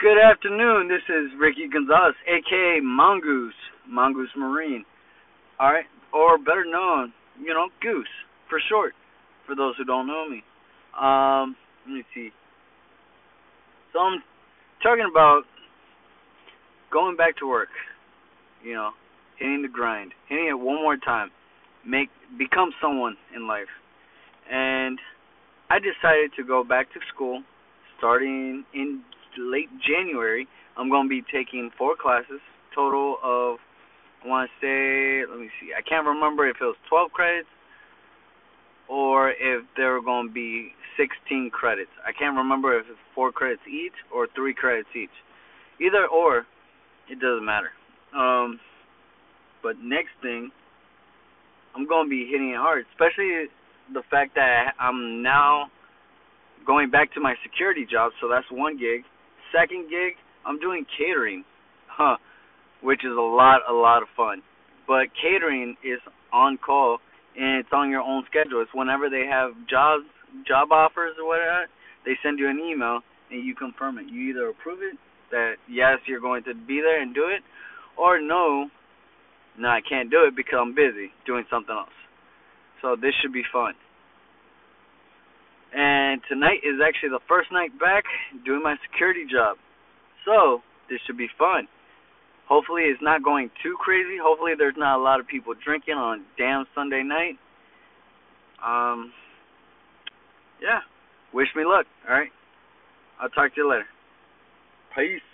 Good afternoon. This is Ricky Gonzalez, aka Mongoose, Mongoose Marine. All right, or better known, you know, Goose for short. For those who don't know me, um, let me see. So I'm talking about going back to work. You know, hitting the grind, hitting it one more time, make become someone in life, and I decided to go back to school starting in late January. I'm going to be taking four classes, total of I want to say, let me see. I can't remember if it was 12 credits or if there were going to be 16 credits. I can't remember if it's four credits each or three credits each. Either or, it doesn't matter. Um, but next thing, I'm to be hitting it hard, especially the fact that I'm now going back to my security job, so that's one gig. Second gig, I'm doing catering, huh? Which is a lot, a lot of fun. But catering is on call and it's on your own schedule. It's whenever they have jobs, job offers or whatever, they send you an email and you confirm it. You either approve it that yes, you're going to be there and do it, or no, no, I can't do it because I'm busy doing something else. So this should be fun. And tonight is actually the first night back doing my security job. So, this should be fun. Hopefully, it's not going too crazy. Hopefully, there's not a lot of people drinking on damn Sunday night. Um, yeah. Wish me luck, alright? I'll talk to you later. Peace.